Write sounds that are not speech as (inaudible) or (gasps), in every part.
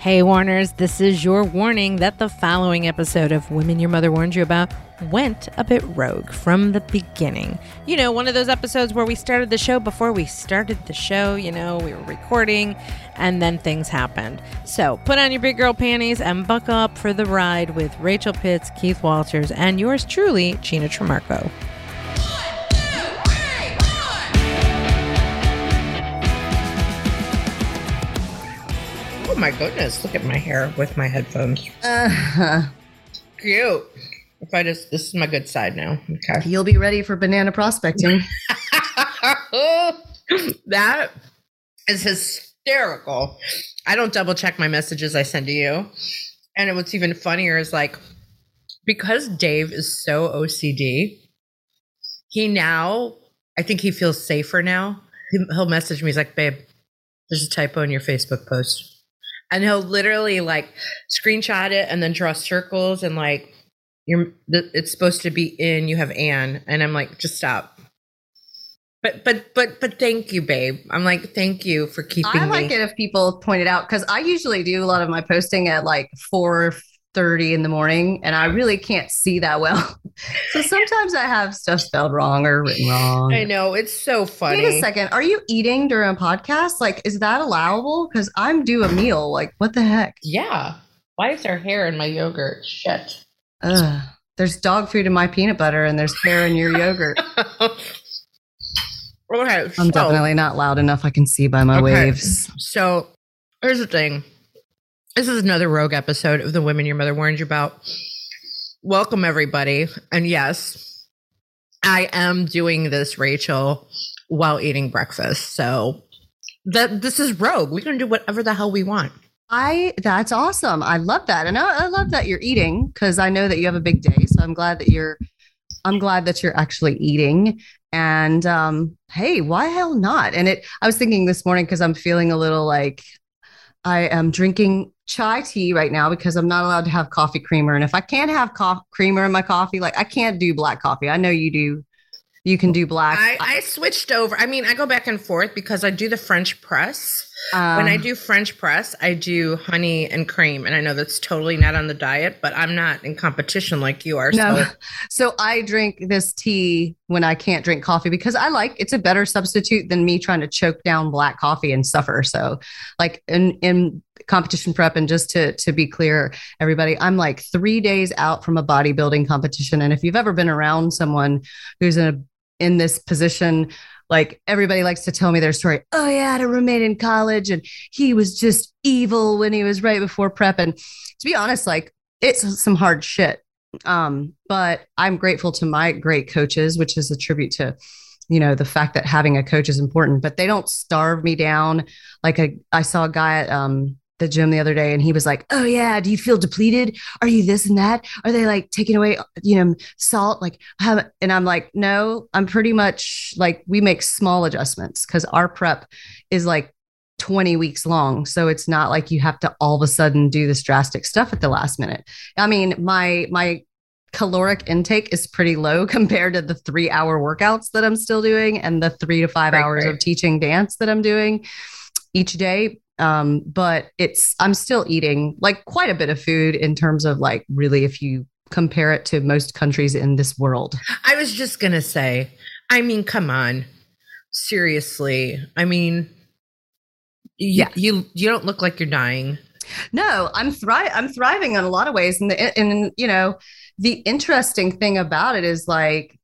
Hey, Warners, this is your warning that the following episode of Women Your Mother Warned You About went a bit rogue from the beginning. You know, one of those episodes where we started the show before we started the show, you know, we were recording and then things happened. So put on your big girl panties and buckle up for the ride with Rachel Pitts, Keith Walters, and yours truly, Gina Tremarco. My goodness, look at my hair with my headphones. Uh-huh. Cute. If I just, this is my good side now. Okay. You'll be ready for banana prospecting. (laughs) that is hysterical. I don't double check my messages I send to you. And what's even funnier is like, because Dave is so OCD, he now, I think he feels safer now. He- He'll message me, he's like, babe, there's a typo in your Facebook post. And he'll literally like screenshot it and then draw circles and like, you're, it's supposed to be in, you have Anne. And I'm like, just stop. But, but, but, but thank you, babe. I'm like, thank you for keeping I like me. it if people point it out because I usually do a lot of my posting at like four thirty in the morning, and I really can't see that well. so (laughs) sometimes I have stuff spelled wrong or written wrong. I know. It's so funny. Wait a second. Are you eating during a podcast? Like, is that allowable? Because I'm due a meal. Like, what the heck? Yeah. Why is there hair in my yogurt? Shit. Ugh. There's dog food in my peanut butter, and there's hair in your yogurt. (laughs) okay. I'm so- definitely not loud enough. I can see by my Okay. waves. So here's the thing. This is another rogue episode of the Women Your Mother Warned You About. Welcome, everybody. And yes, I am doing this, Rachel, while eating breakfast. So that this is rogue. We can do whatever the hell we want. I that's awesome. I love that. And I, I love that you're eating because I know that you have a big day. So I'm glad that you're I'm glad that you're actually eating. And um, hey, why hell not? And it I was thinking this morning because I'm feeling a little like I am drinking chai tea right now because I'm not allowed to have coffee creamer. And if I can't have co- creamer in my coffee, like I can't do black coffee. I know you do. You can do black. I, I switched over. I mean, I go back and forth because I do the French press. When I Um, do French press, I do honey and cream. And I know that's totally not on the diet, but I'm not in competition like you are. No. So (laughs) So I drink this tea when I can't drink coffee because I like it's a better substitute than me trying to choke down black coffee and suffer. So like in in competition prep and just to to be clear everybody I'm like 3 days out from a bodybuilding competition and if you've ever been around someone who's in a in this position like everybody likes to tell me their story. Oh yeah, I had a roommate in college and he was just evil when he was right before prep and to be honest like it's some hard shit um, but I'm grateful to my great coaches, which is a tribute to, you know, the fact that having a coach is important, but they don't starve me down. Like a, I saw a guy at um, the gym the other day and he was like, Oh yeah, do you feel depleted? Are you this and that? Are they like taking away, you know, salt? Like, how, and I'm like, no, I'm pretty much like, we make small adjustments because our prep is like 20 weeks long. So it's not like you have to all of a sudden do this drastic stuff at the last minute. I mean, my my caloric intake is pretty low (laughs) compared to the three hour workouts that I'm still doing and the three to five Right, hours right. of teaching dance that I'm doing each day. Um, but it's I'm still eating like quite a bit of food in terms of like really if you compare it to most countries in this world. I was just going to say, I mean, come on. Seriously. I mean, you, Yeah. you, you don't look like you're dying. No, I'm thri- I'm thriving in a lot of ways, and the, and you know, the interesting thing about it is like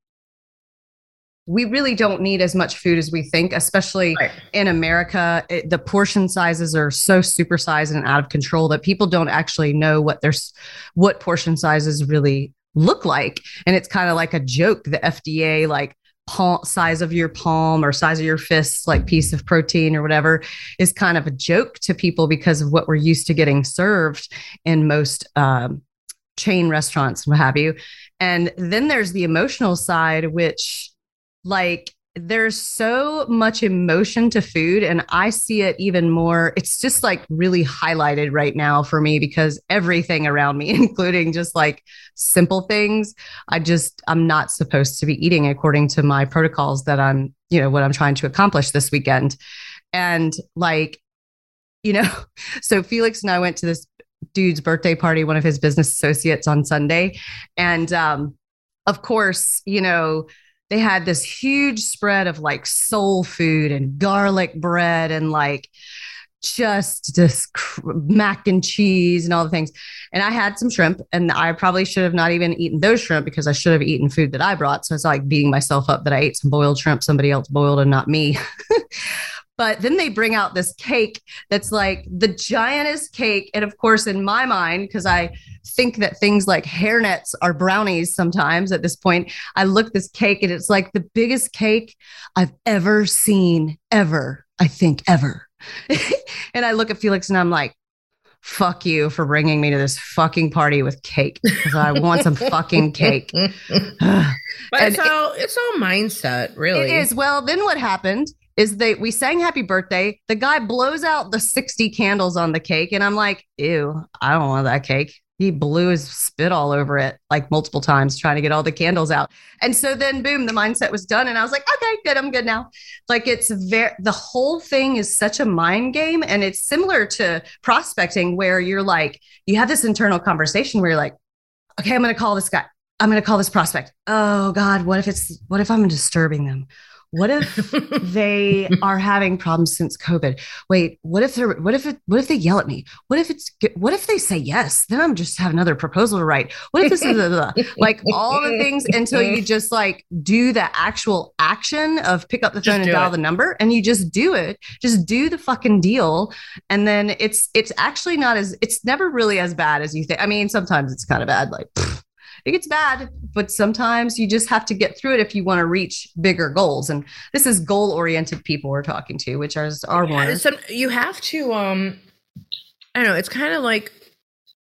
we really don't need as much food as we think, especially Right. in America. It, the portion sizes are so supersized and out of control that people don't actually know what there's what portion sizes really look like, and it's kind of like a joke. The FDA like palm size of your palm or size of your fist like piece of protein or whatever is kind of a joke to people because of what we're used to getting served in most um, chain restaurants and what have you and then there's the emotional side which like there's so much emotion to food and i see it even more it's just like really highlighted right now for me because everything around me (laughs) including just like simple things i just i'm not supposed to be eating according to my protocols that i'm you know what i'm trying to accomplish this weekend and like you know, (laughs) so Felix and I went to this dude's birthday party, one of his business associates on Sunday. And um, of course, you know, they had this huge spread of like soul food and garlic bread and like just this mac and cheese and all the things. And I had some shrimp, and I probably should have not even eaten those shrimp because I should have eaten food that I brought. So it's like beating myself up that I ate some boiled shrimp somebody else boiled and not me. (laughs) But then they bring out this cake that's like the giantest cake. And of course, in my mind, because I think that things like hairnets are brownies sometimes at this point, I look this cake and it's like the biggest cake I've ever seen, ever, I think, ever. (laughs) and I look at Felix and I'm like, fuck you for bringing me to this fucking party with cake because I want some fucking cake. (laughs) (sighs) but it's all it's all mindset, really. It is. Well, then what happened is they we sang happy birthday. The guy blows out the 60 candles on the cake, and I'm like, ew, I don't want that cake. He blew his spit all over it like multiple times trying to get all the candles out. And so then boom, the mindset was done. And I was like, okay, good, I'm good now. Like it's very the whole thing is such a mind game. And it's similar to prospecting where you're like, you have this internal conversation where you're like, okay, I'm gonna call this guy. I'm to call this prospect. Oh God, what if it's, what if I'm disturbing them? What if (laughs) they are having problems since COVID? Wait, what if they're what if it what if they yell at me? What if it's what if they say yes? Then I'm just have another proposal to write. What if this is like all the things until you (laughs) just like do the actual action of pick up the phone and dial it. the number and you just do it. Just do the fucking deal. And then it's it's actually not as it's never really as bad as you think. I mean, sometimes it's kind of bad, like pfft, it gets bad, but sometimes you just have to get through it if you want to reach bigger goals. And this is goal oriented people we're talking to, which are our more. Some, you have to, um, I don't know, it's kind of like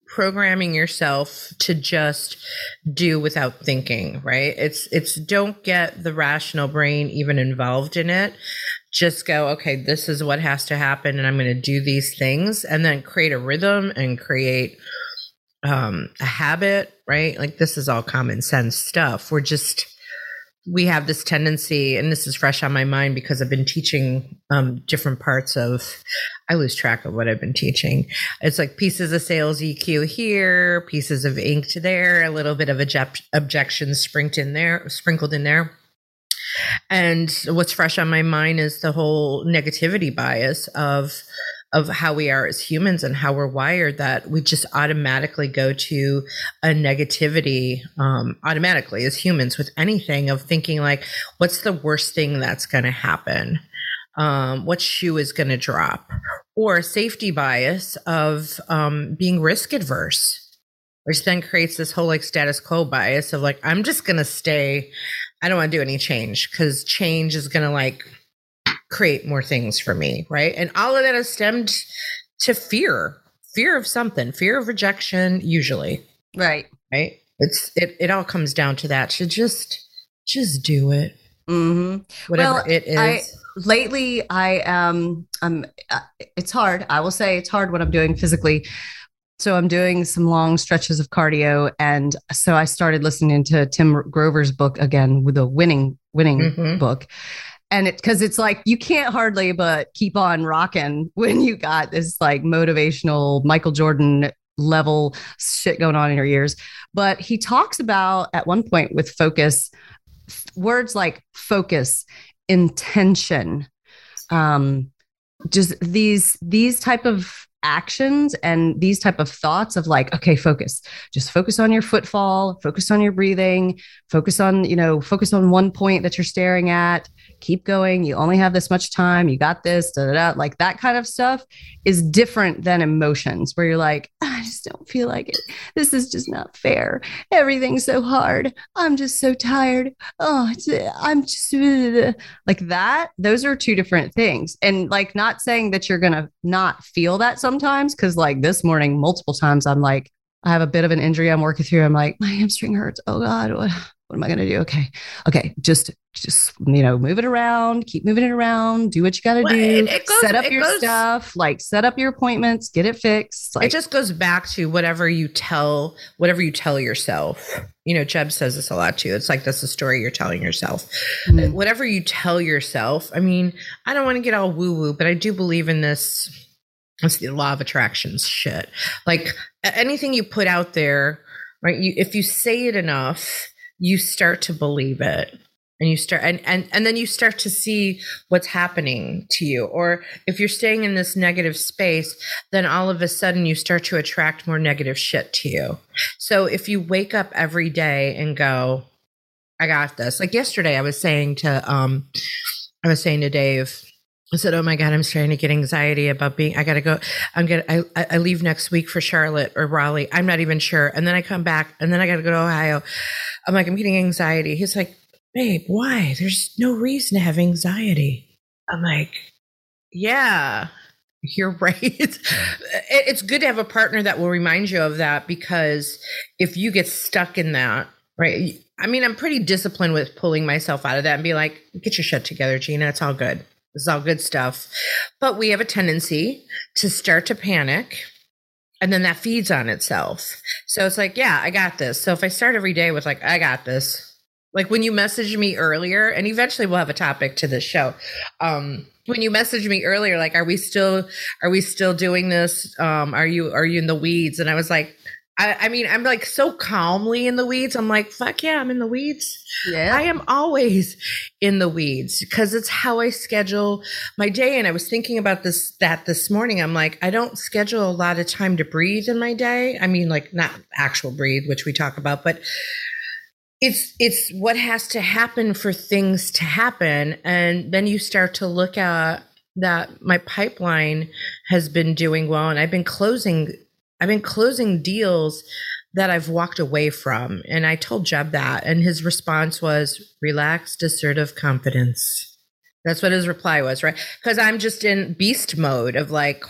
programming yourself to just do without thinking right it's it's don't get the rational brain even involved in it just go okay this is what has to happen and i'm going to do these things and then create a rhythm and create um, a habit, right? Like this is all common sense stuff. We're just we have this tendency, and this is fresh on my mind because I've been teaching um, different parts of. I lose track of what I've been teaching. It's like pieces of sales EQ here, pieces of ink to there, a little bit of object, objections sprinkled in there, sprinkled in there. And what's fresh on my mind is the whole negativity bias of of how we are as humans and how we're wired that we just automatically go to a negativity um, automatically as humans with anything of thinking like what's the worst thing that's going to happen? Um, what shoe is going to drop? Or safety bias of um, being risk adverse which then creates this whole like status quo bias of like i'm just going to stay i don't want to do any change because change is going to like create more things for me, right? And all of that has stemmed to fear, fear of something, fear of rejection, usually. Right. Right. It's it. It all comes down to that. To just just do it. Mm-hmm. Whatever well, it is. I, lately, I am. um um, it's hard. I will say it's hard what I'm doing physically. So I'm doing some long stretches of cardio, and so I started listening to Tim Grover's book again with the winning winning mm-hmm. book and it because it's like you can't hardly but keep on rocking (laughs) when you got this like motivational Michael Jordan level shit going on in your ears. But he talks about at one point with focus words like focus, intention, um, just these these type of actions and these type of thoughts of like okay focus just focus on your footfall focus on your breathing focus on you know focus on one point that you're staring at keep going. You only have this much time. You got this, da, da, da. like that kind of stuff is different than emotions where you're like, ah, I just don't feel like it. This is just not fair. Everything's so hard. I'm just so tired. Oh, I'm just like that. Those are two different things. And like, not saying that you're going to not feel that sometimes. Cause like this morning, multiple times, I'm like, I have a bit of an injury I'm working through. I'm like, my hamstring hurts. Oh God, what am I going to do? Okay. Okay. Just, just, you know, move it around, keep moving it around, do what you got to well, do, goes, set up your goes, stuff, like set up your appointments, get it fixed. Like, it just goes back to whatever you tell, whatever you tell yourself. You know, Jeb says this a lot too. It's like that's the story you're telling yourself. Mm-hmm. Whatever you tell yourself. I mean, I don't want to get all woo woo, but I do believe in this It's the law of attractions shit. Like anything you put out there, right? You, if you say it enough, you start to believe it and you start and, and and then you start to see what's happening to you or if you're staying in this negative space then all of a sudden you start to attract more negative shit to you so if you wake up every day and go i got this like yesterday i was saying to um i was saying to dave I said, "Oh my God, I'm starting to get anxiety about being. I got to go. I'm gonna. I, I leave next week for Charlotte or Raleigh. I'm not even sure. And then I come back, and then I got to go to Ohio. I'm like, I'm getting anxiety. He's like, babe, why? There's no reason to have anxiety. I'm like, yeah, you're (laughs) right. it's good to have a partner that will remind you of that because if you get stuck in that, right? I mean, I'm pretty disciplined with pulling myself out of that and be like, get your shit together, Gina. It's all good. It's all good stuff. But we have a tendency to start to panic and then that feeds on itself. So it's like, yeah, I got this. So if I start every day with like, I got this, like when you messaged me earlier, and eventually we'll have a topic to this show. Um, when you messaged me earlier, like, are we still are we still doing this? Um, are you are you in the weeds? And I was like, I, I mean, I'm like so calmly in the weeds. I'm like, fuck yeah, I'm in the weeds. Yeah. I am always in the weeds because it's how I schedule my day. And I was thinking about this that this morning. I'm like, I don't schedule a lot of time to breathe in my day. I mean, like not actual breathe, which we talk about, but it's it's what has to happen for things to happen and then you start to look at that my pipeline has been doing well and I've been closing I've been closing deals that I've walked away from and I told Jeb that and his response was relaxed assertive confidence. That's what his reply was right? Cuz I'm just in beast mode of like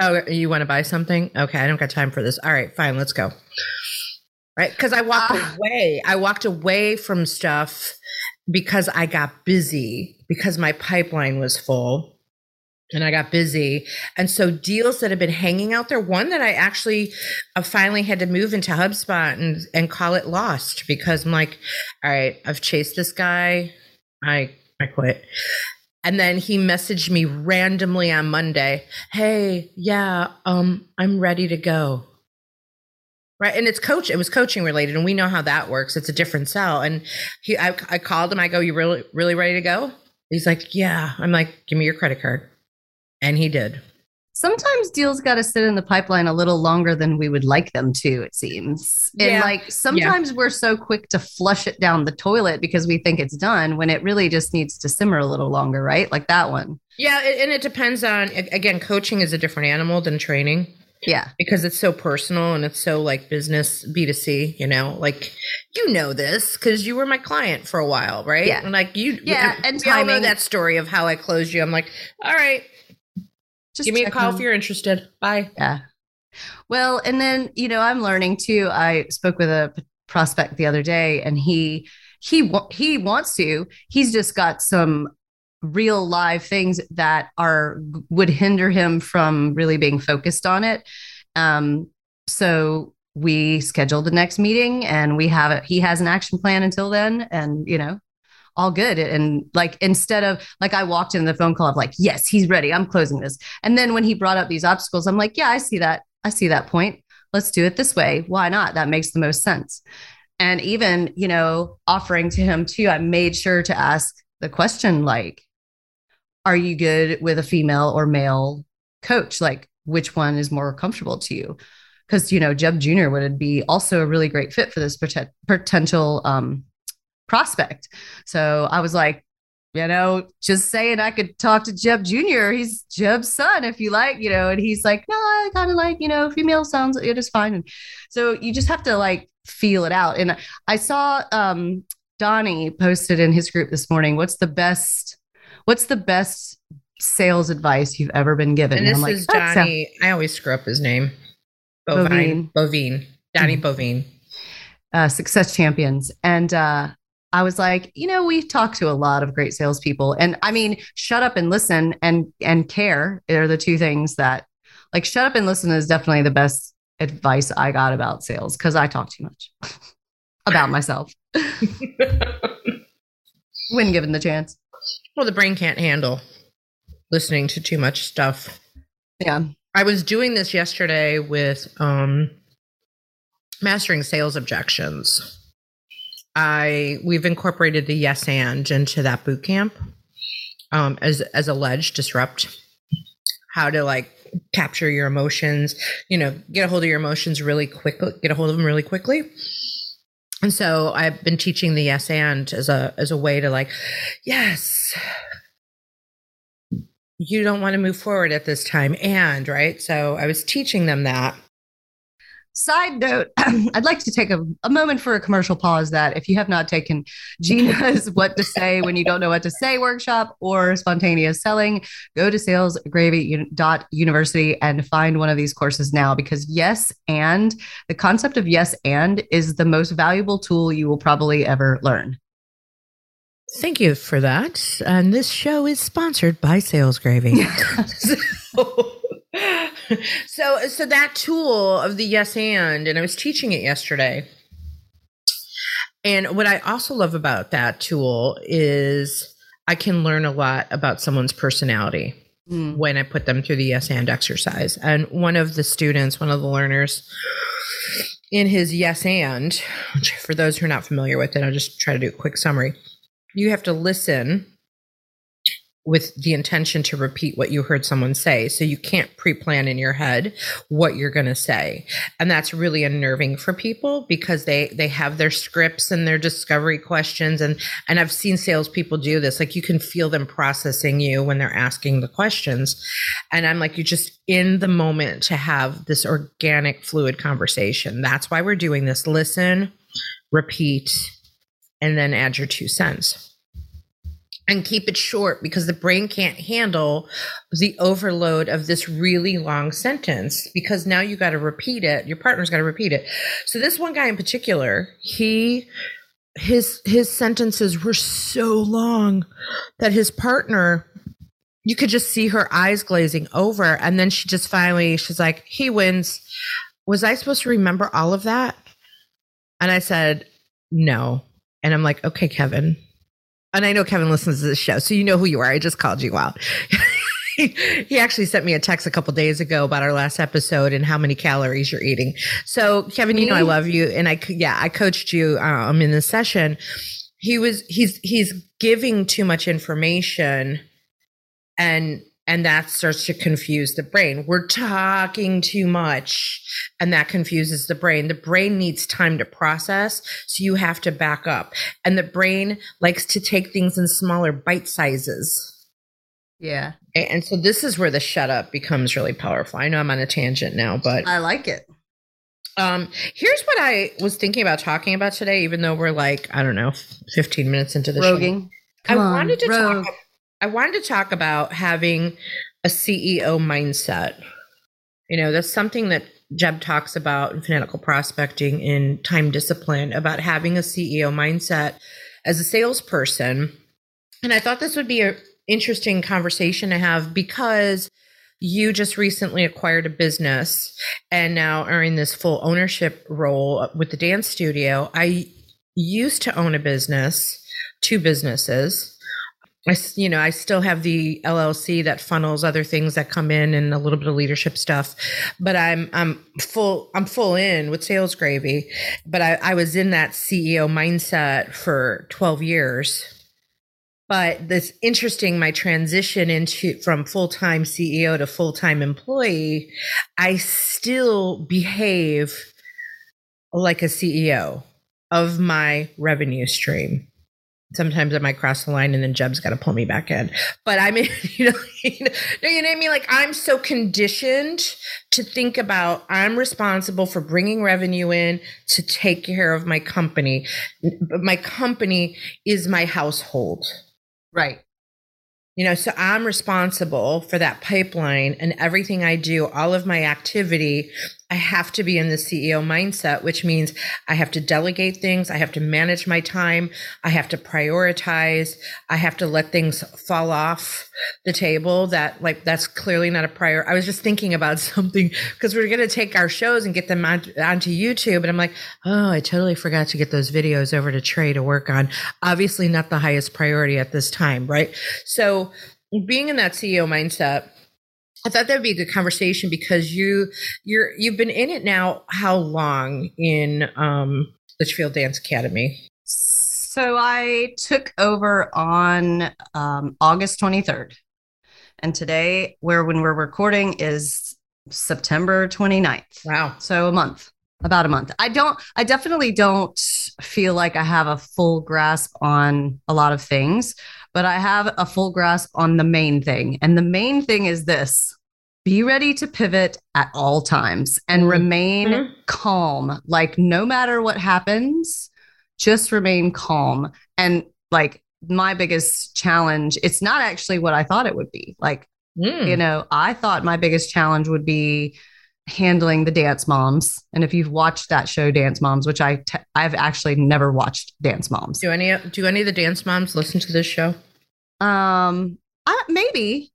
oh you want to buy something? Okay I don't got time for this. All right fine let's go. Right? Because I walked uh, away. I walked away from stuff because I got busy, because my pipeline was full and I got busy. And so deals that have been hanging out there, one that I actually uh, finally had to move into HubSpot and, and call it lost because I'm like, all right, I've chased this guy. I, I quit. And then he messaged me randomly on Monday, "Hey, yeah, um I'm ready to go." right and it's coach it was coaching related and we know how that works it's a different sell and he I, I called him i go you really really ready to go he's like yeah i'm like give me your credit card and he did sometimes deals got to sit in the pipeline a little longer than we would like them to it seems and like sometimes yeah. we're so quick to flush it down the toilet because we think it's done when it really just needs to simmer a little longer right like that one yeah and it depends on again coaching is a different animal than training yeah. Because it's so personal and it's so like business B2C, you know, like you know this because you were my client for a while, right? Yeah. And like you, yeah. And, and timing. know that story of how I closed you. I'm like, all right, just give me a call on. if you're interested. Bye. Yeah. Well, and then, you know, I'm learning too. I spoke with a prospect the other day and he, he, he wants to, he's just got some real live things that are would hinder him from really being focused on it. Um, so we scheduled the next meeting and we have it. He has an action plan until then, and you know, all good. And like instead of like I walked in the phone call of like, yes, he's ready. I'm closing this. And then when he brought up these obstacles, I'm like, yeah, I see that. I see that point. Let's do it this way. Why not? That makes the most sense. And even, you know, offering to him too, I made sure to ask the question like, are you good with a female or male coach? Like, which one is more comfortable to you? Because, you know, Jeb Jr. would be also a really great fit for this potential um, prospect. So I was like, you know, just saying I could talk to Jeb Jr. He's Jeb's son, if you like, you know, and he's like, no, I kind of like, you know, female sounds it is fine. And so you just have to like feel it out. And I saw um Donnie posted in his group this morning, what's the best What's the best sales advice you've ever been given? And this and is like, Johnny. I always screw up his name. Boivin. Boivin. Boivin. Johnny mm-hmm. Boivin. Uh, Success Champions. And uh, I was like, you know, we talk to a lot of great salespeople, and I mean, shut up and listen and and care are the two things that, like, shut up and listen is definitely the best advice I got about sales because I talk too much (laughs) about myself (laughs) when given the chance. Well, the brain can't handle listening to too much stuff. Yeah. I was doing this yesterday with um, mastering sales objections. I we've incorporated the yes and into that boot camp um, as as a ledge disrupt how to like capture your emotions, you know, get a hold of your emotions really quickly, get a hold of them really quickly. And so I've been teaching the yes and as a as a way to like, yes, you don't want to move forward at this time. And right. So I was teaching them that. Side note, (clears throat) I'd like to take a, a, moment for a commercial pause that if you have not taken Gina's (laughs) What to Say When You Don't Know What to Say workshop or spontaneous selling, go to salesgravy.university and find one of these courses now because yes, and the concept of yes, and is the most valuable tool you will probably ever learn. Thank you for that. And this show is sponsored by Sales Gravy. (laughs) (laughs) so, (laughs) so, so that tool of the yes and, and I was teaching it yesterday. And what I also love about that tool is I can learn a lot about someone's personality mm. when I put them through the yes and exercise. And one of the students, one of the learners, in his yes and, which for those who are not familiar with it, I'll just try to do a quick summary you have to listen with the intention to repeat what you heard someone say. So you can't pre plan in your head what you're going to say. And that's really unnerving for people because they, they have their scripts and their discovery questions. And, and I've seen salespeople do this. Like you can feel them processing you when they're asking the questions. And I'm like, you're just in the moment to have this organic, fluid conversation. That's why we're doing this. Listen, repeat, and then add your two cents and keep it short because the brain can't handle the overload of this really long sentence because now you got to repeat it your partner's got to repeat it. So this one guy in particular he his his sentences were so long that his partner you could just see her eyes glazing over and then she just finally she's like he wins. Was i supposed to remember all of that? And i said no. And I'm like, okay, Kevin. And I know Kevin listens to this show, so you know who you are. I just called you out. (laughs) he actually sent me a text a couple days ago about our last episode and how many calories you're eating. So, Kevin, you know I love you, and I yeah I coached you um in the session. He was he's he's giving too much information, and and that starts to confuse the brain. We're talking too much and that confuses the brain. The brain needs time to process, so you have to back up. And the brain likes to take things in smaller bite sizes. Yeah. And so this is where the shut up becomes really powerful. I know I'm on a tangent now, but I like it. Um, here's what I was thinking about talking about today, even though we're like, I don't know, 15 minutes into the Roguing. show. I on, wanted to rogue. talk I wanted to talk about having a CEO mindset. You know, that's something that Jeb talks about in fanatical prospecting in time discipline about having a CEO mindset as a salesperson. And I thought this would be an interesting conversation to have because you just recently acquired a business and now are in this full ownership role with the dance studio. I used to own a business, two businesses. I, you know, I still have the LLC that funnels other things that come in and a little bit of leadership stuff, but I'm, I'm full, I'm full in with sales gravy, but I, I was in that CEO mindset for 12 years. But this interesting, my transition into from full-time CEO to full-time employee, I still behave like a CEO of my revenue stream sometimes I might cross the line and then Jeb's got to pull me back in. But I mean, (laughs) you know, you know, you know what I mean? Like I'm so conditioned to think about I'm responsible for bringing revenue in to take care of my company. But my company is my household. Right. You know, so I'm responsible for that pipeline and everything I do, all of my activity I have to be in the CEO mindset, which means I have to delegate things. I have to manage my time. I have to prioritize. I have to let things fall off the table that like, that's clearly not a prior. I was just thinking about (laughs) something because we're going to take our shows and get them on, onto YouTube. And I'm like, oh, I totally forgot to get those videos over to Trey to work on. Obviously not the highest priority at this time. Right. So being in that CEO mindset, I thought that'd be a good conversation because you you're you've been in it now how long in um Litchfield Dance Academy? So I took over on um, August 23rd. And today, where when we're recording, is September 29th. Wow. So a month, about a month. I don't, I definitely don't feel like I have a full grasp on a lot of things, but I have a full grasp on the main thing. And the main thing is this be ready to pivot at all times and mm-hmm. remain mm-hmm. calm. Like, no matter what happens, just remain calm. And like, my biggest challenge, it's not actually what I thought it would be. Like, mm. you know, I thought my biggest challenge would be handling the dance moms. And if you've watched that show, Dance Moms, which I te- I've actually never watched Dance Moms. Do any do any of the dance moms listen to this show? Um, I, maybe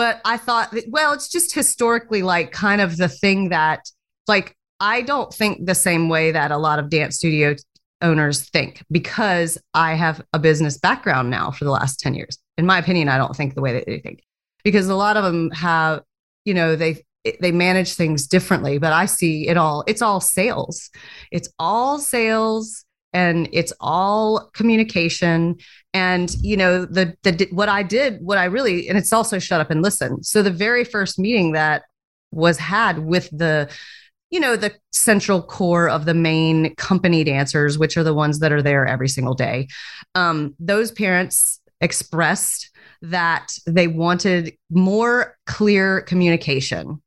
but I thought, that, well, it's just historically like kind of the thing that, like, I don't think the same way that a lot of dance studio owners think because I have a business background now for the last 10 years. In my opinion, I don't think the way that they think because a lot of them have, you know, they, they manage things differently, but I see it all, it's all sales. It's all sales and it's all communication. And you know the the what i did what i really and it's also shut up and listen. So the very first meeting that was had with the you know the central core of the main company dancers which are the ones that are there every single day um, those parents expressed that they wanted more clear communication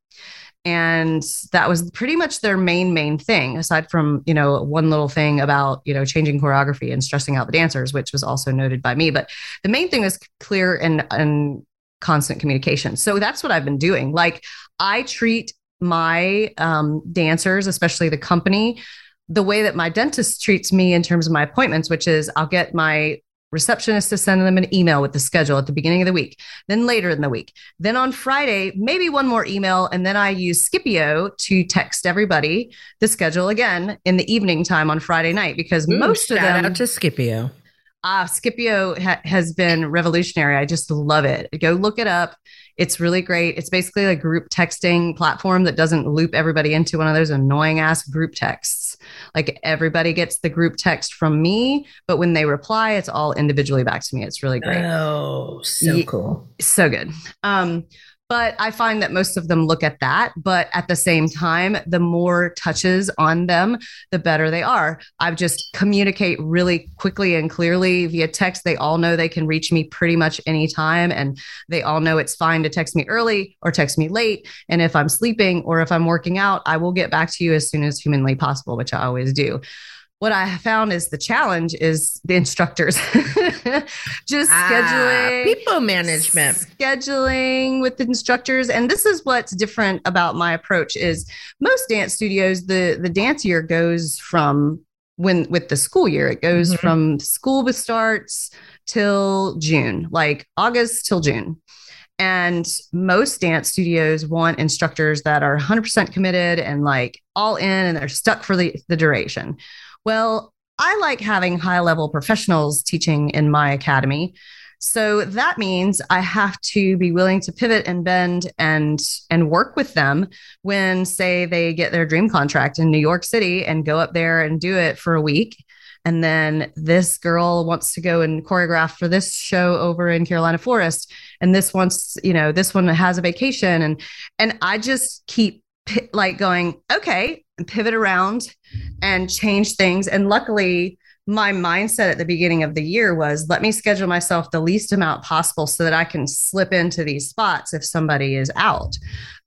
and that was pretty much their main main thing aside from you know one little thing about you know changing choreography and stressing out the dancers which was also noted by me. But the main thing was clear and and constant communication. So that's what i've been doing. Like i treat my um, dancers especially the company the way that my dentist treats me in terms of my appointments which is i'll get my receptionist to send them an email with the schedule at the beginning of the week, then later in the week. Then on Friday, maybe one more email. And then I use Skipio to text everybody the schedule again in the evening time on Friday night because Ooh, most of them. out to Skipio. Uh, Skipio ha- has been revolutionary. I just love it. Go look it up. It's really great. It's basically a group texting platform that doesn't loop everybody into one of those annoying ass group texts. Like everybody gets the group text from me, but when they reply, it's all individually back to me. It's really great. Oh, so cool. So good. Um, but I find that most of them look at that. But at the same time, the more touches on them, the better they are. I just communicate really quickly and clearly via text. They all know they can reach me pretty much anytime. And they all know it's fine to text me early or text me late. And if I'm sleeping or if I'm working out, I will get back to you as soon as humanly possible, which I always do what I found is the challenge is the instructors. (laughs) Just ah, scheduling people management. scheduling with the instructors. And this is what's different about my approach is most dance studios the the dance year goes from when with the school year it goes mm-hmm. from school starts till June like August till June. And most dance studios want instructors that are 100% committed and like all in and they're stuck for the, the duration well, I like having high level professionals teaching in my academy. So that means I have to be willing to pivot and bend and and work with them when say they get their dream contract in New York City and go up there and do it for a week. And then this girl wants to go and choreograph for this show over in Carolina Forest. And this wants you know this one has a vacation. And and I just keep like going okay pivot around and change things. And luckily, my mindset at the beginning of the year was let me schedule myself the least amount possible so that I can slip into these spots if somebody is out.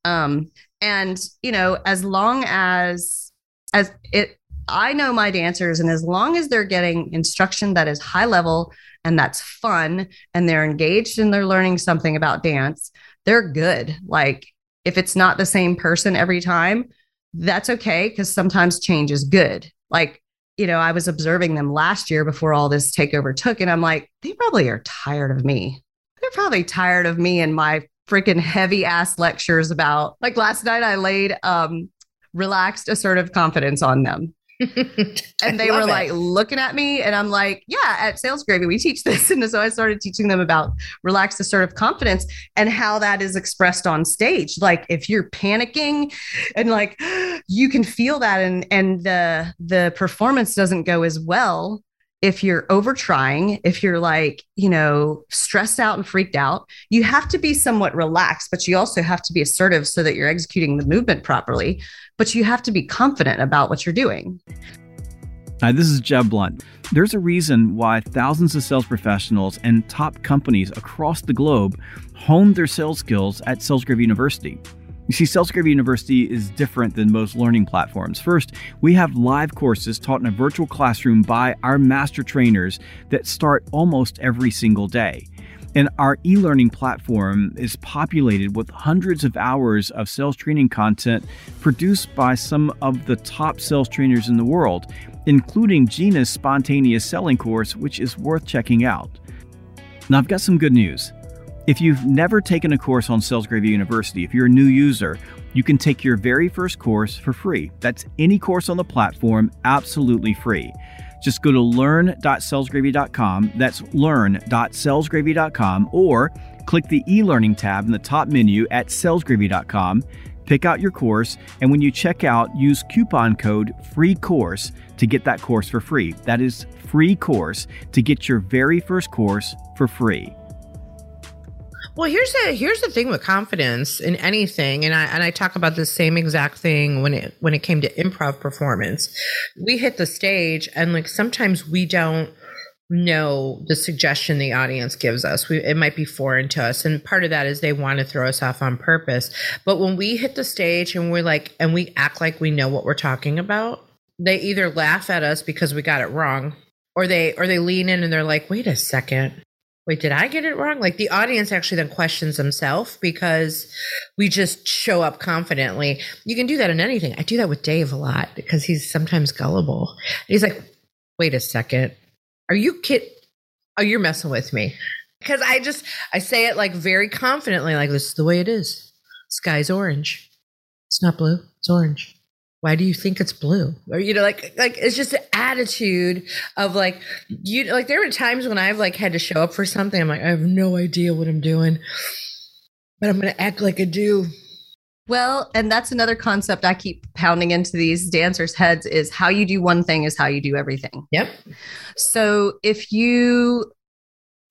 Um, and you know, as long as as it I know my dancers, and as long as they're getting instruction that is high level and that's fun and they're engaged and they're learning something about dance, they're good. Like if it's not the same person every time, that's okay because sometimes change is good. Like, you know, I was observing them last year before all this takeover took, and I'm like, they probably are tired of me. They're probably tired of me and my freaking heavy ass lectures about like last night I laid um relaxed assertive confidence on them. (laughs) and they were like looking at me and i'm like yeah at sales gravy we teach this. (laughs) And so i started teaching them about relaxed assertive confidence and how that is expressed on stage. Like if you're panicking and like (gasps) you can feel that and and the the performance doesn't go as well if you're over trying, if you're like, you know, stressed out and freaked out, you have to be somewhat relaxed, but you also have to be assertive so that you're executing the movement properly. But you have to be confident about what you're doing. Hi, this is Jeb Blount. There's a reason why thousands of sales professionals and top companies across the globe hone their sales skills at SalesGravy University. You see, SalesGravy University is different than most learning platforms. First, we have live courses taught in a virtual classroom by our master trainers that start almost every single day. And our e learning platform is populated with hundreds of hours of sales training content produced by some of the top sales trainers in the world, including Gina's spontaneous selling course, which is worth checking out. Now, I've got some good news. If you've never taken a course on SalesGravy University, if you're a new user, you can take your very first course for free. That's any course on the platform, absolutely free. Just go to learn.salesgravy.com. That's learn.salesgravy.com or click the e-learning tab in the top menu at salesgravy.com. Pick out your course, and when you check out, use coupon code FREE COURSE to get that course for free. That is free course to get your very first course for free. Well, here's the here's the thing with confidence in anything, and I and I talk about the same exact thing when it when it came to improv performance. We hit the stage, and like sometimes we don't know the suggestion the audience gives us. We, it might be foreign to us, and part of that is they want to throw us off on purpose. But when we hit the stage and we're like, and we act like we know what we're talking about, they either laugh at us because we got it wrong, or they or they lean in and they're like, wait a second wait, did I get it wrong? Like the audience actually then questions themselves because we just show up confidently. You can do that in anything. I do that with Dave a lot because he's sometimes gullible. He's like, wait a second. Are you kid? Oh, you're messing with me. Because I just, I say it like very confidently, like this is the way it is. Sky's orange. It's not blue, it's orange why do you think it's blue? Or you know like like it's just an attitude of like you like there were times when i've like had to show up for something. I'm like i have no idea what i'm doing but i'm gonna act like i do well and that's another concept i keep pounding into these dancers heads is how you do one thing is how you do everything. Yep. So if you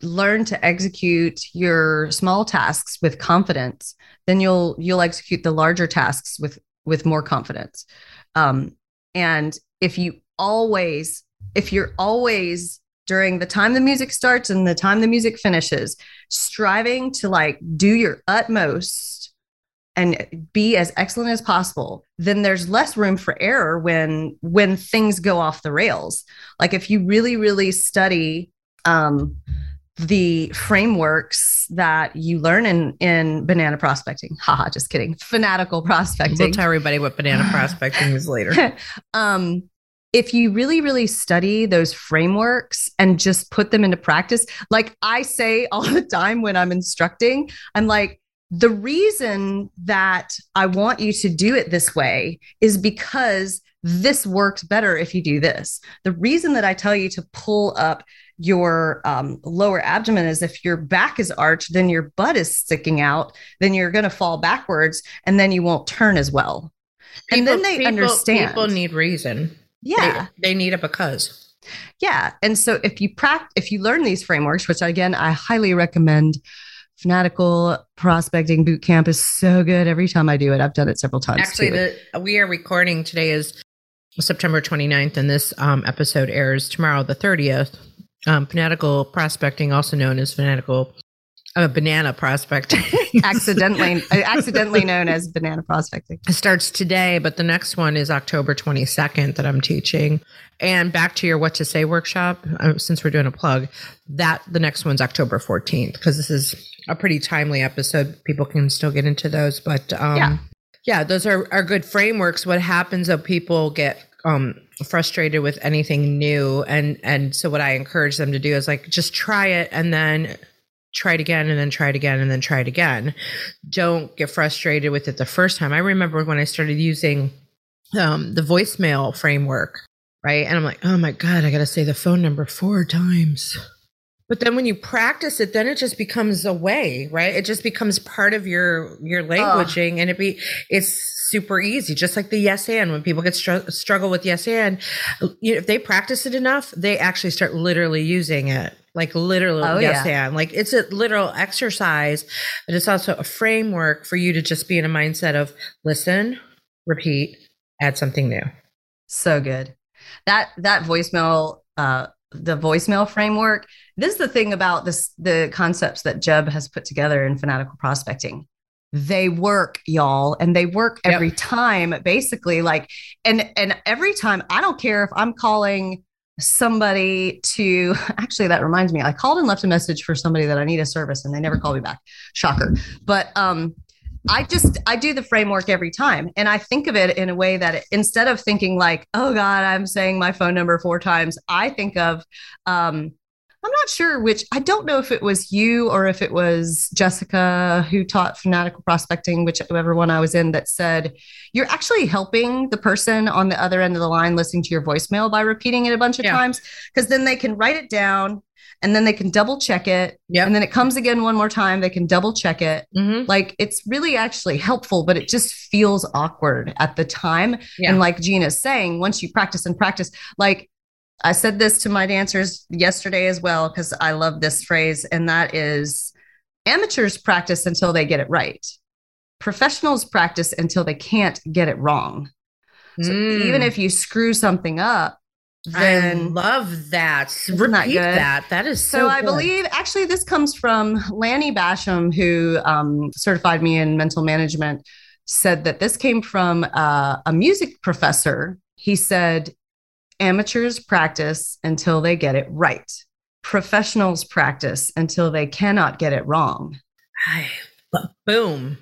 learn to execute your small tasks with confidence then you'll you'll execute the larger tasks with with more confidence. Um, and if you always, if you're always during the time the music starts and the time the music finishes, striving to like do your utmost and be as excellent as possible then there's less room for error when when things go off the rails like if you really really study um the frameworks that you learn in in banana prospecting. Haha, just kidding. Fanatical prospecting. We'll tell everybody what banana (laughs) prospecting is later. (laughs) um, if you really, really study those frameworks and just put them into practice, like I say (laughs) all the time when I'm instructing, I'm like, the reason that I want you to do it this way is because this works better if you do this. The reason that I tell you to pull up your um, lower abdomen is if your back is arched, then your butt is sticking out, then you're going to fall backwards and then you won't turn as well. People, and then they people, understand. People need reason. Yeah. They, they need a because. Yeah. And so if you practice, if you learn these frameworks, which again, I highly recommend, fanatical prospecting boot camp is so good every time I do it. I've done it several times. Actually, the, we are recording today is September 29th, and this um, episode airs tomorrow, the 30th. Um, fanatical prospecting, also known as fanatical uh, banana prospecting, (laughs) accidentally accidentally known as banana prospecting. It starts today, but the next one is October 22nd that I'm teaching. And back to your what to say workshop, uh, since we're doing a plug, that the next one's October 14th because this is a pretty timely episode. People can still get into those, but um, yeah. yeah, those are are good frameworks. What happens if people get um, frustrated with anything new and and so what i encourage them to do is like just try it and then try it again and then try it again and then try it again don't get frustrated with it the first time i remember when i started using um, the voicemail framework right? And I'm like, oh my God, I got to say the phone number four times. But then when you practice it, then it just becomes a way, right? It just becomes part of your your languaging, and it be it's super easy. Just like the yes and when people get str- struggle with yes and, you know, if they practice it enough, they actually start literally using it, like literally Oh, yes yeah. and. Like it's a literal exercise, but it's also a framework for you to just be in a mindset of listen, repeat, add something new. So good. That that voicemail, uh, the voicemail framework. This is the thing about this the concepts that Jeb has put together in fanatical prospecting. They work, y'all, and they work Yep. every time, basically. Like, and and every time, I don't care if I'm calling somebody to (laughs) actually that reminds me, I called and left a message for somebody that I need a service and they never called me back. Shocker. But um I just I do the framework every time and I think of it in a way that it, instead of thinking like oh god I'm saying my phone number four times I think of um I'm not sure which I don't know if it was you or if it was Jessica who taught fanatical prospecting whichever one I was in that said you're actually helping the person on the other end of the line listening to your voicemail by repeating it a bunch of Yeah. times because then they can write it down and then they can double check it Yep. and then it comes again one more time they can double check it Mm-hmm. like it's really actually helpful but it just feels awkward at the time Yeah. and like gina's saying once you practice and practice like i said this to my dancers yesterday as well because i love this phrase and that is amateurs practice until they get it right professionals practice until they can't get it wrong so even if you screw something up I love that. Repeat that. That is so. So, I believe actually this comes from Lanny Bassham, who um, certified me in mental management, said that this came from uh, a music professor. He said, amateurs practice until they get it right. Professionals practice until they cannot get it wrong. Boom.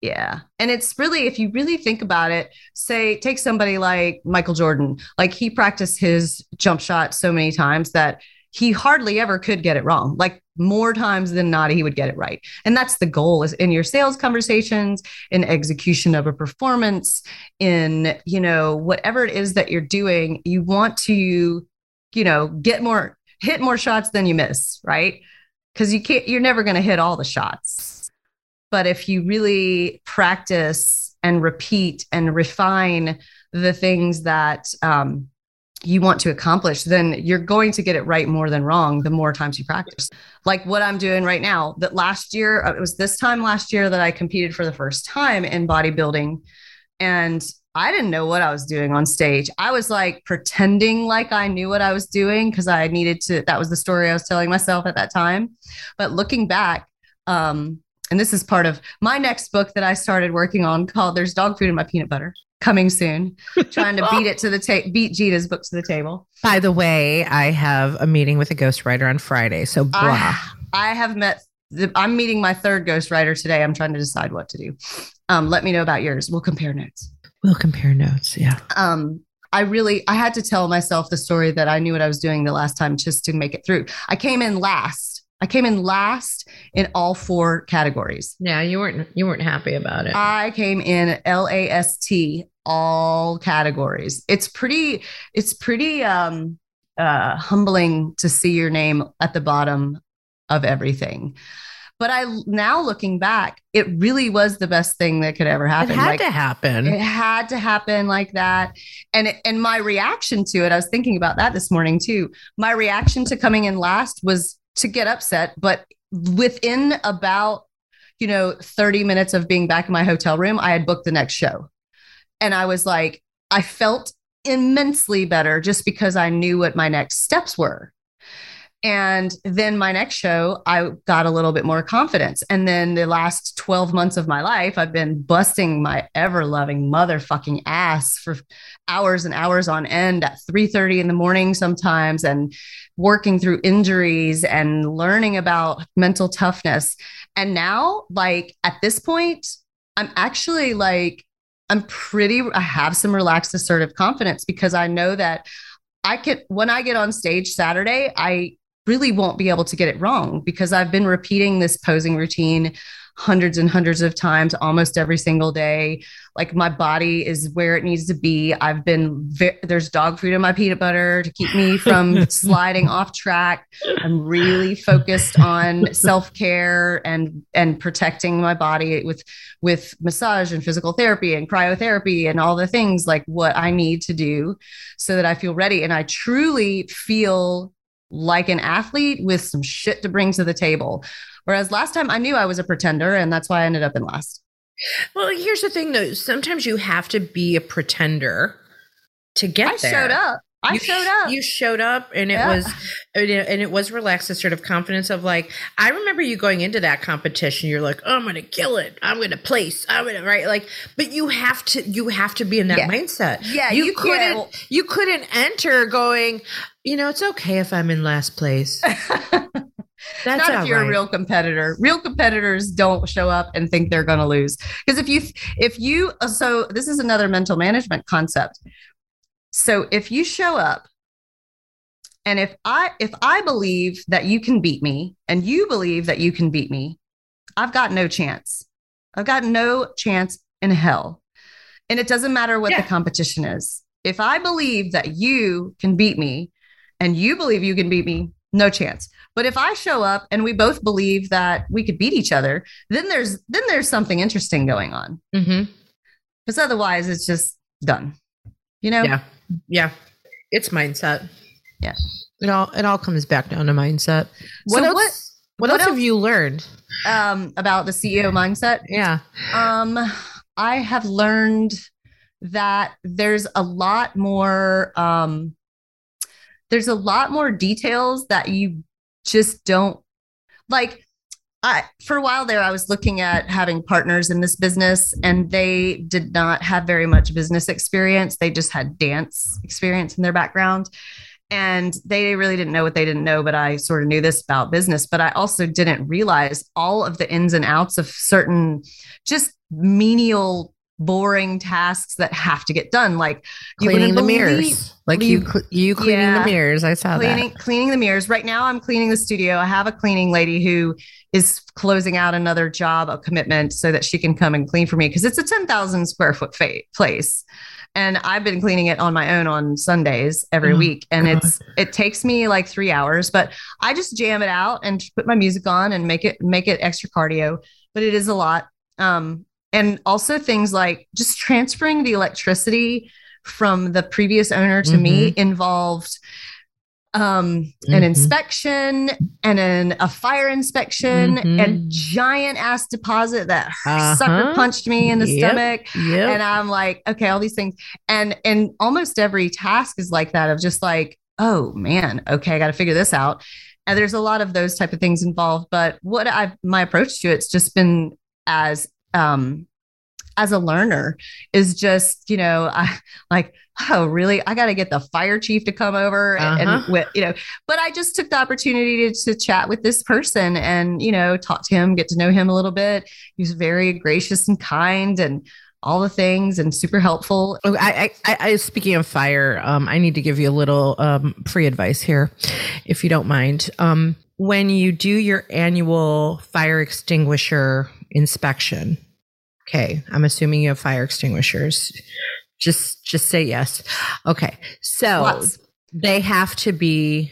Yeah. And it's really, if you really think about it, say, take somebody like Michael Jordan, like he practiced his jump shot so many times that he hardly ever could get it wrong. Like more times than not, he would get it right. And that's the goal is in your sales conversations, in execution of a performance, in, you know, whatever it is that you're doing, you want to, you know, get more, hit more shots than you miss, right? Because you can't, you're never going to hit all the shots but if you really practice and repeat and refine the things that um, you want to accomplish, then you're going to get it right more than wrong the more times you practice. Like what I'm doing right now, that last year, uh, it was this time last year that I competed for the first time in bodybuilding. And I didn't know what I was doing on stage. I was like pretending like I knew what I was doing because I needed to. That was the story I was telling myself at that time. But looking back, um, and this is part of my next book that I started working on called There's Dog Food in My Peanut Butter coming soon, (laughs) trying to beat it to the ta- beat Gina's book to the table. By the way, I have a meeting with a ghostwriter on Friday. So blah. I, I have met, the, I'm meeting my third ghostwriter today. I'm trying to decide what to do. Um, let me know about yours. We'll compare notes. we'll compare notes. Yeah. Um, I really, I had to tell myself the story that I knew what I was doing the last time just to make it through. I came in last. I came in last in all four categories. Yeah. You weren't. You weren't happy about it. I came in LAST all categories. It's pretty it's pretty um uh humbling to see your name at the bottom of everything. But I now looking back, it really was the best thing that could ever happen. it had Like, to happen. it had to happen like that. And and my reaction to it, I was thinking about that this morning too. My reaction to coming in last was to get upset, but within about you know 30 minutes of being back in my hotel room, I had booked the next show. And I was like I felt immensely better just because I knew what my next steps were. And then my next show, I got a little bit more confidence. And then the last 12 months of my life, I've been busting my ever loving motherfucking ass for hours and hours on end at 3:30 in the morning sometimes and working through injuries and learning about mental toughness. And now, like at this point, I'm actually like, I'm pretty, I have some relaxed assertive confidence because I know that I can, when I get on stage Saturday, I really won't be able to get it wrong because I've been repeating this posing routine hundreds and hundreds of times almost every single day. Like my body is where it needs to be. I've been ve- there's dog food in my peanut butter to keep me from (laughs) sliding off track. I'm really focused on self-care and and protecting my body with with massage and physical therapy and cryotherapy and all the things like what I need to do so that I feel ready and I truly feel like an athlete with some shit to bring to the table. Whereas last time I knew I was a pretender and that's why I ended up in last. Well, here's the thing though. Sometimes you have to be a pretender to get I there. showed up. I you showed up. You showed up, and it Yeah. was, and it was relaxed, the sort of confidence of like. I remember you going into that competition. You're like, oh, I'm gonna kill it. I'm gonna place. I'm gonna right. Like, but you have to. You have to be in that Yeah. mindset. Yeah, you, you couldn't. You couldn't enter going. You know, it's okay if I'm in last place. (laughs) That's not if you're right. a real competitor. Real competitors don't show up and think they're going to lose. Because if you, if you, uh, so this is another mental management concept. So if you show up, and if I if I believe that you can beat me, and you believe that you can beat me, I've got no chance. I've got no chance in hell. And it doesn't matter what Yeah. the competition is. If I believe that you can beat me, and you believe you can beat me, no chance. But if I show up and we both believe that we could beat each other, then there's then there's something interesting going on. Because otherwise, it's just done. You know? Yeah, yeah. It's mindset. Yeah. It all it all comes back down to mindset. What so else- what what, what else have you learned? Um, about the CEO mindset. Yeah. Um, I have learned that there's a lot more um there's a lot more details that you just don't like I for a while there I was looking at having partners in this business and they did not have very much business experience. They just had dance experience in their background. And they really didn't know what they didn't know, but I sort of knew this about business. But I also didn't realize all of the ins and outs of certain just menial, boring tasks that have to get done. Like Cleaning the believe- mirrors. Like you you cleaning Yeah. the mirrors. I saw cleaning cleaning the mirrors. Right now, I'm cleaning the studio. I have a cleaning lady who is closing out another job, a commitment, so that she can come and clean for me because it's a ten thousand square foot fa- place, and I've been cleaning it on my own on Sundays every Oh, week, and God. it's it takes me like three hours, but I just jam it out and put my music on and make it make it extra cardio. But it is a lot, um, and also things like just transferring the electricity from the previous owner to me involved um an Mhm. inspection and an a fire inspection Mhm. and giant ass deposit that Uh-huh. sucker punched me in the Yep. stomach. Yep. and i'm like okay all these things and and almost every task is like that of just like oh man okay i got to figure this out and there's a lot of those type of things involved but what i've my approach to it's just been as um as a learner is just you know i like oh really i got to get the fire chief to come over and, Uh-huh. and with you know but i just took the opportunity to, to chat with this person and you know talk to him get to know him a little bit he was very gracious and kind and all the things and super helpful Oh, I, I, I, speaking of fire, um, I need to give you a little um, free advice here, if you don't mind. Um, when you do your annual fire extinguisher inspection, okay, I'm assuming you have fire extinguishers. Just, just say yes. Okay, so Lots. they have to be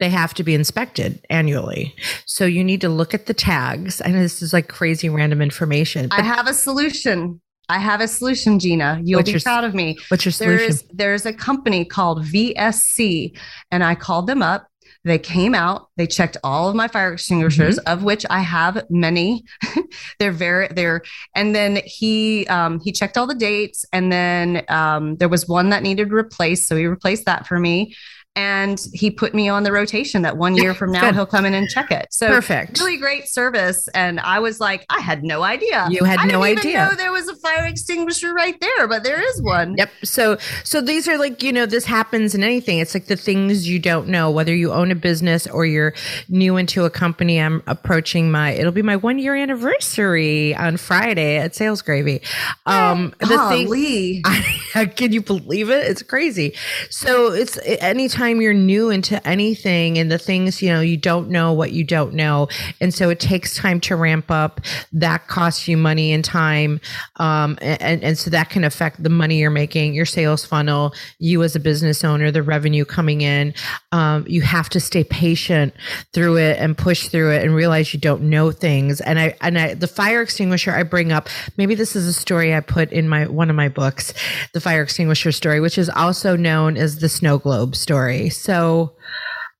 they have to be inspected annually. So you need to look at the tags. I know this is like crazy random information. i have a solution i have a solution gina you'll What's be your proud of me what's your solution? there's there's a company called VSC and I called them up they came out they checked all of my fire extinguishers of which I have many. (laughs) They're very they're and then he um he checked all the dates and then um there was one that needed replaced so he replaced that for me and he put me on the rotation that one year from (laughs) now good. he'll come in and check it so Perfect. really great service and i was like i had no idea You had I no even idea. know there was a fire extinguisher right there but there is one Yep. So so these are like, you know, this happens in anything. It's like the things you don't know, whether you own a business or you're new into a company. I'm approaching my it'll be my one year anniversary on Friday at Sales Gravy. Um the thing (laughs) I, can you believe it? It's crazy. So it's anytime anytime you're new into anything and the things, you know, you don't know what you don't know. And so it takes time to ramp up. That costs you money and time. Um, and, and so that can affect the money you're making, your sales funnel, you as a business owner, the revenue coming in. Um, you have to stay patient through it and push through it and realize you don't know things. And I, and I, the fire extinguisher I bring up, maybe this is a story I put in my, one of my books, the fire extinguisher story, which is also known as the snow globe story. So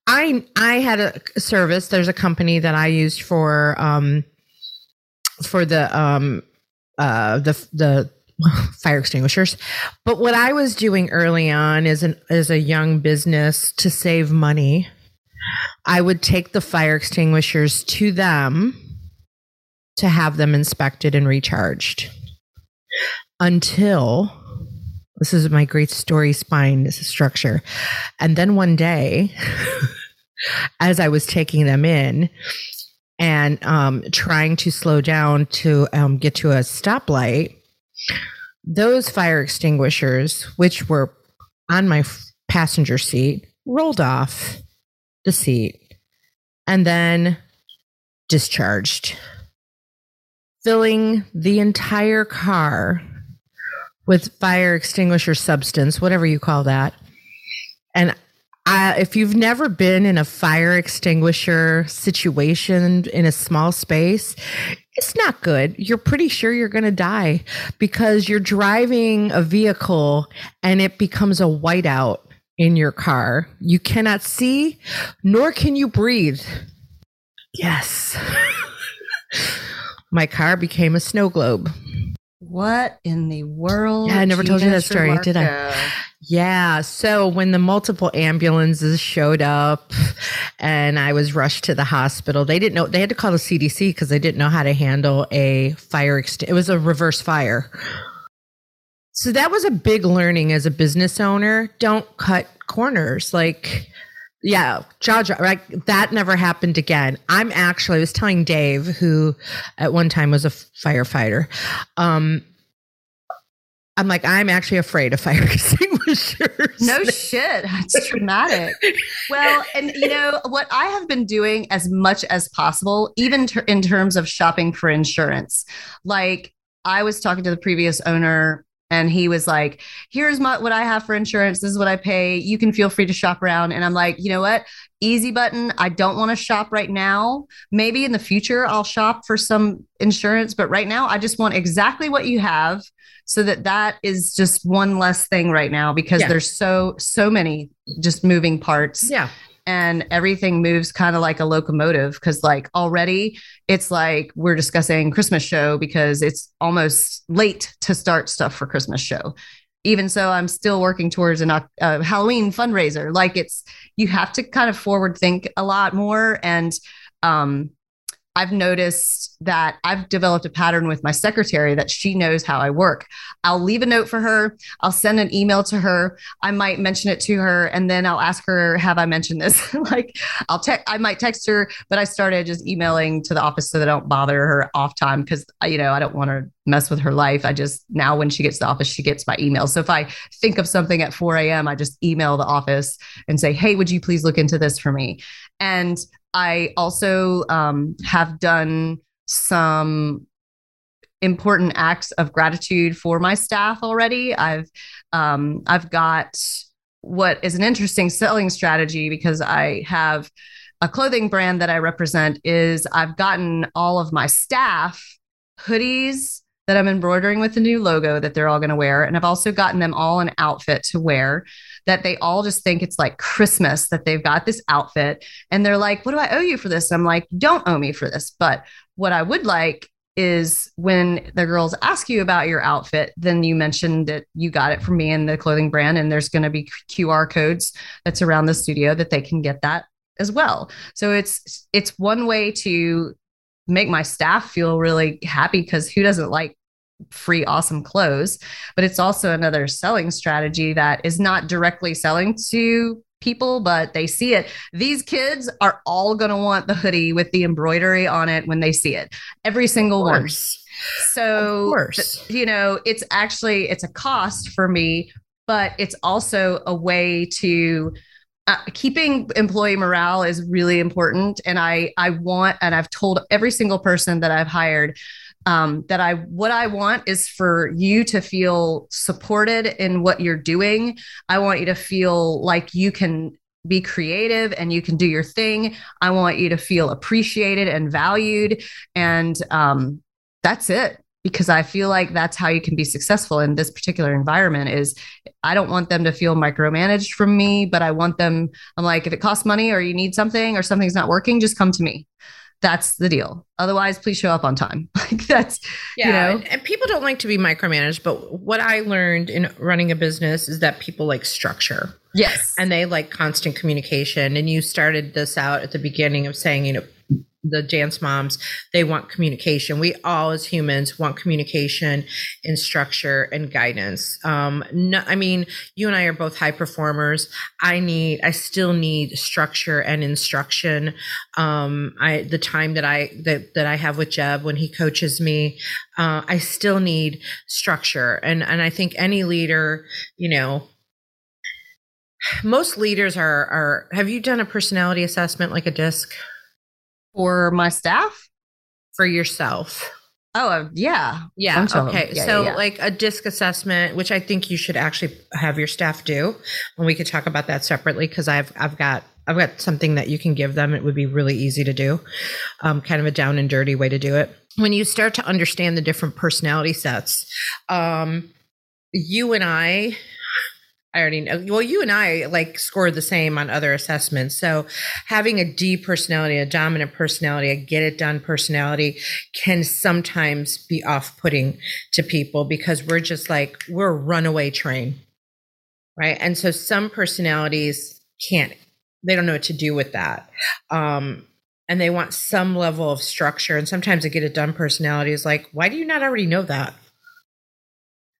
I I had a service. There's a company that I used for um for the um uh the the (laughs) fire extinguishers. But what I was doing early on as an as a young business to save money, I would take the fire extinguishers to them to have them inspected and recharged until this is my great story spine structure. And then one day, (laughs) as I was taking them in and um, trying to slow down to um, get to a stoplight, those fire extinguishers, which were on my passenger seat, rolled off the seat and then discharged, filling the entire car with fire extinguisher substance, whatever you call that. And I, if you've never been in a fire extinguisher situation in a small space, it's not good. You're pretty sure you're going to die because you're driving a vehicle and it becomes a whiteout in your car. You cannot see, nor can you breathe. Yes. (laughs) My car became a snow globe. What in the world? Yeah, I never told you that story, did I? Yeah. So when the multiple ambulances showed up and I was rushed to the hospital, they didn't know they had to call the CDC because they didn't know how to handle a fire. Ext- it was a reverse fire. So that was a big learning as a business owner. Don't cut corners. Like, yeah, jaw drop. Like that never happened again. I'm actually, I was telling Dave, who at one time was a firefighter. Um, I'm like, I'm actually afraid of fire (laughs) extinguishers. No shit. That's traumatic. well, and you know what I have been doing as much as possible, even ter- in terms of shopping for insurance. Like I was talking to the previous owner and he was like here's my, what i have for insurance. This is what i pay. You can feel free to shop around. And i'm like you know what? Easy button. I don't want to shop right now. Maybe in the future i'll shop for some insurance but right now i just want exactly what you have so that that is just one less thing right now because yeah. there's so so many just moving parts. Yeah and everything moves kind of like a locomotive because like already it's like we're discussing christmas show because it's almost late to start stuff for christmas show. Even so i'm still working towards an uh, halloween fundraiser. Like it's you have to kind of forward think a lot more and um I've noticed that I've developed a pattern with my secretary that she knows how I work. I'll leave a note for her. I'll send an email to her. I might mention it to her and then I'll ask her, have I mentioned this? (laughs) like I'll text, I might text her, but I started just emailing to the office so that I don't bother her off time because, you know, I don't want to mess with her life. I just, now when she gets to the office, she gets my email. So if I think of something at 4 a.m., I just email the office and say, hey, would you please look into this for me? And I also um, have done some important acts of gratitude for my staff already. I've um, I've got what is an interesting selling strategy because I have a clothing brand that I represent is I've gotten all of my staff hoodies that I'm embroidering with the new logo that they're all going to wear and I've also gotten them all an outfit to wear that they all just think it's like Christmas that they've got this outfit and they're like, What do I owe you for this? I'm like, Don't owe me for this. But what I would like is when the girls ask you about your outfit, then you mentioned that you got it from me and the clothing brand, and there's going to be QR codes that's around the studio that they can get that as well. So it's it's one way to make my staff feel really happy because who doesn't like free awesome clothes but it's also another selling strategy that is not directly selling to people but they see it. These kids are all going to want the hoodie with the embroidery on it when they see it every single one. so you know it's actually it's a cost for me but it's also a way to uh, keeping employee morale is really important and i i want and i've told every single person that i've hired um, that i what i want is for you to feel supported in what you're doing. I want you to feel like you can be creative and you can do your thing. I want you to feel appreciated and valued. And um, that's it because I feel like that's how you can be successful in this particular environment is I don't want them to feel micromanaged from me, but I want them I'm like if it costs money or you need something or something's not working, just come to me. That's the deal. Otherwise, please show up on time. (laughs) Like that's yeah. You know, and people don't like to be micromanaged, but what I learned in running a business is that people like structure. Yes. And they like constant communication. And you started this out at the beginning of saying, you know, the dance moms they want communication. We all as humans want communication and structure and guidance. Um no, i mean you and i are both high performers. I need i still need structure and instruction. Um i the time that i that, that i have with jeb when he coaches me uh, i still need structure. And and i think any leader you know most leaders are are have you done a personality assessment like a disc for my staff? For yourself. Oh, uh, yeah. Yeah. Okay. Yeah, so, yeah, yeah. like a disc assessment, which I think you should actually have your staff do, and we could talk about that separately because I've I've got I've got something that you can give them. It would be really easy to do, um, kind of a down and dirty way to do it. When you start to understand the different personality sets, um, you and I I already know. Well, you and I like scored the same on other assessments. So having a D personality, a dominant personality, a get it done personality can sometimes be off putting to people because we're just like, we're a runaway train. Right. And so some personalities can't, they don't know what to do with that. Um, and they want some level of structure. And sometimes a get it done personality is like, why do you not already know that?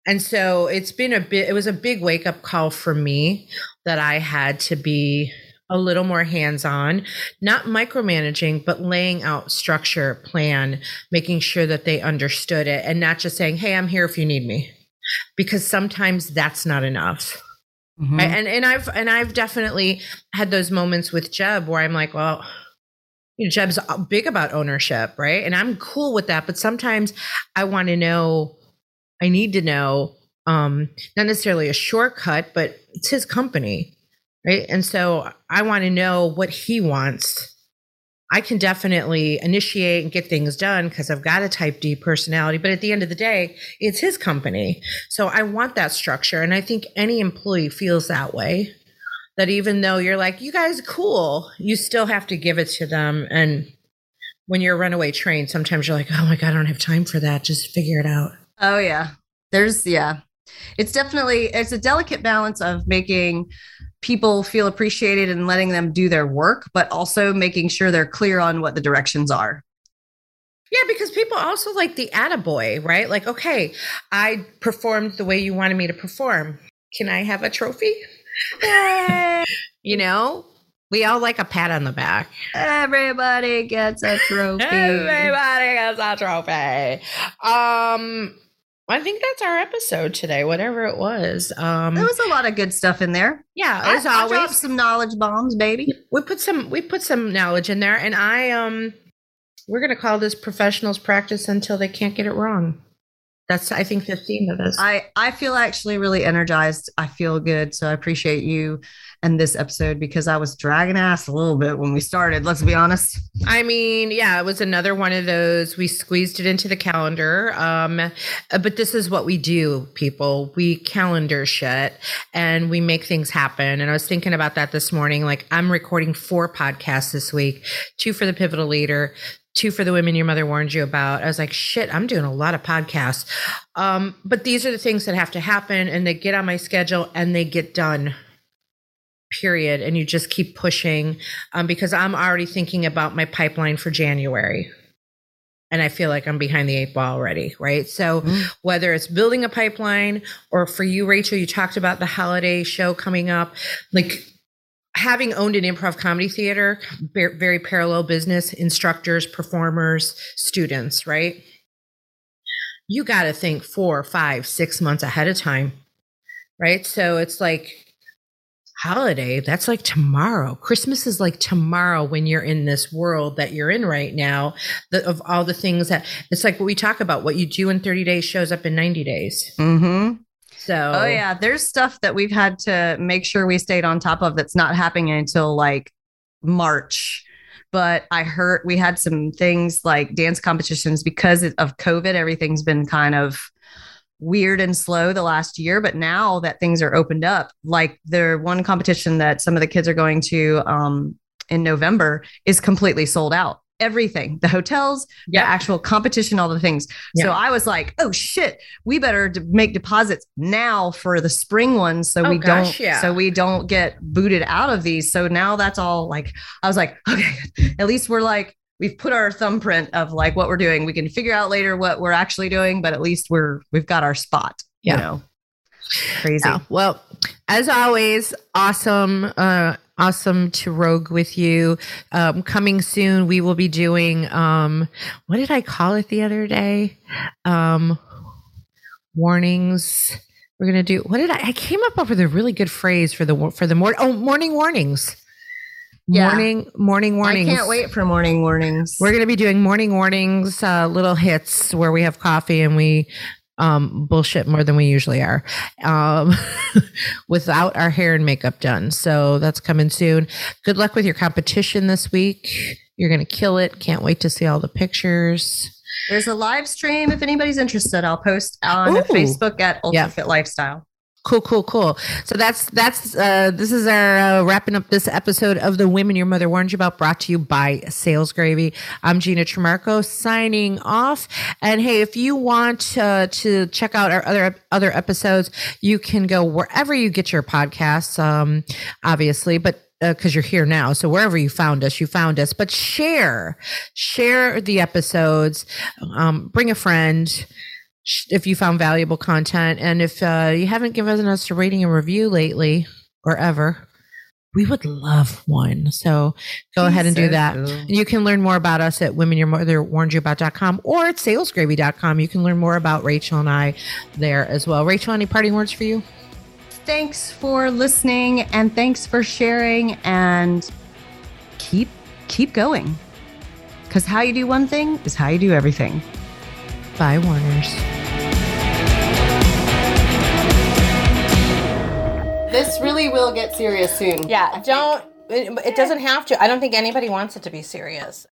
And so it's been a bit, it was a big wake up call for me that I had to be a little more hands on, not micromanaging, but laying out structure, plan, making sure that they understood it and not just saying, Hey, I'm here if you need me. Because sometimes that's not enough. Mm-hmm. And and I've and I've definitely had those moments with Jeb where I'm like, well, you know, Jeb's big about ownership, right? And I'm cool with that, but sometimes I want to know I need to know, um, not necessarily a shortcut, but it's his company, right? And so I want to know what he wants. I can definitely initiate and get things done because I've got a type D personality. But at the end of the day, it's his company. So I want that structure. And I think any employee feels that way. That even though you're like, you guys cool, you still have to give it to them. And when you're a runaway train, sometimes you're like, oh my God, I don't have time for that. Just figure it out. Oh yeah. There's yeah. It's definitely it's a delicate balance of making people feel appreciated and letting them do their work, but also making sure they're clear on what the directions are. Yeah, because people also like the attaboy, right? Like, okay, I performed the way you wanted me to perform. Can I have a trophy? (laughs) you know, we all like a pat on the back. Everybody gets a trophy. Everybody gets a trophy. Um, I think that's our episode today, whatever it was. Um, there was a lot of good stuff in there. Yeah, as I, always, I some knowledge bombs, baby. We put some we put some knowledge in there, and I um, we're gonna call this professionals practice until they can't get it wrong. That's I think the theme of this. I I feel actually really energized. I feel good, so I appreciate you and this episode because I was dragging ass a little bit when we started. Let's be honest. I mean, yeah, it was another one of those. We squeezed it into the calendar. Um, but this is what we do, people. We calendar shit and we make things happen. And I was thinking about that this morning. Like, I'm recording four podcasts this week two for the pivotal leader, two for the women your mother warned you about. I was like, shit, I'm doing a lot of podcasts. Um, but these are the things that have to happen and they get on my schedule and they get done period and you just keep pushing um, because i'm already thinking about my pipeline for january. And i feel like i'm behind the eight ball already right? So mm-hmm. whether it's building a pipeline or for you rachel you talked about the holiday show coming up like having owned an improv comedy theater very parallel business instructors performers students right? You got to think four five six months ahead of time right? So it's like holiday. That's like tomorrow. Christmas is like tomorrow when you're in this world that you're in right now. The, of all the things that it's like what we talk about. What you do in 30 days shows up in 90 days. Mm-hmm. So Oh yeah, there's stuff that we've had to make sure we stayed on top of that's not happening until like March. But I heard we had some things like dance competitions because of COVID. Everything's been kind of weird and slow the last year. But now that things are opened up, like the one competition that some of the kids are going to um, in November is completely sold out. Everything, the hotels, Yeah. the actual competition, all the things. So I was like, oh shit, we better d- make deposits now for the spring ones so Oh, we gosh, don't yeah. so we don't get booted out of these. So now that's all like I was like, okay, (laughs) at least we're like we've put our thumbprint of like what we're doing. We can figure out later what we're actually doing, but at least we're we've got our spot. Yeah. You know. Crazy. Yeah. Well, as always, awesome, uh, awesome to rogue with you. Um, coming soon, we will be doing um, what did I call it the other day? Um, warnings. We're gonna do what did I? I came up with a really good phrase for the for the morning. Oh, morning warnings. Yeah. Morning morning warnings. I can't wait for morning warnings. We're going to be doing morning warnings, uh, little hits where we have coffee and we um, bullshit more than we usually are um, (laughs) without our hair and makeup done. So that's coming soon. Good luck with your competition this week. You're going to kill it. Can't wait to see all the pictures. There's a live stream if anybody's interested. I'll post on Ooh. Facebook at Ultra Yeah. Fit Lifestyle. Cool, cool, cool. So that's that's uh this is our uh, wrapping up this episode of the Women Your Mother Warned You About, brought to you by Sales Gravy. I'm Gina Trimarco signing off. And hey, if you want uh, to check out our other other episodes, you can go wherever you get your podcasts. Um, obviously, but because you're here now. So wherever you found us, you found us. But share, share the episodes. Um, bring a friend if you found valuable content, and if uh, you haven't given us a rating and review lately or ever, we would love one. So go ahead and do that. You can learn more about us at womenyourmotherwarnedyouabout.com or at salesgravy.com. You can learn more about Rachel and I there as well. Rachel, any parting words for you? Thanks for listening and thanks for sharing and keep keep going. Cuz how you do one thing is how you do everything. Bye, Warners. This really will get serious soon. Yeah, don't. It, it doesn't have to. I don't think anybody wants it to be serious.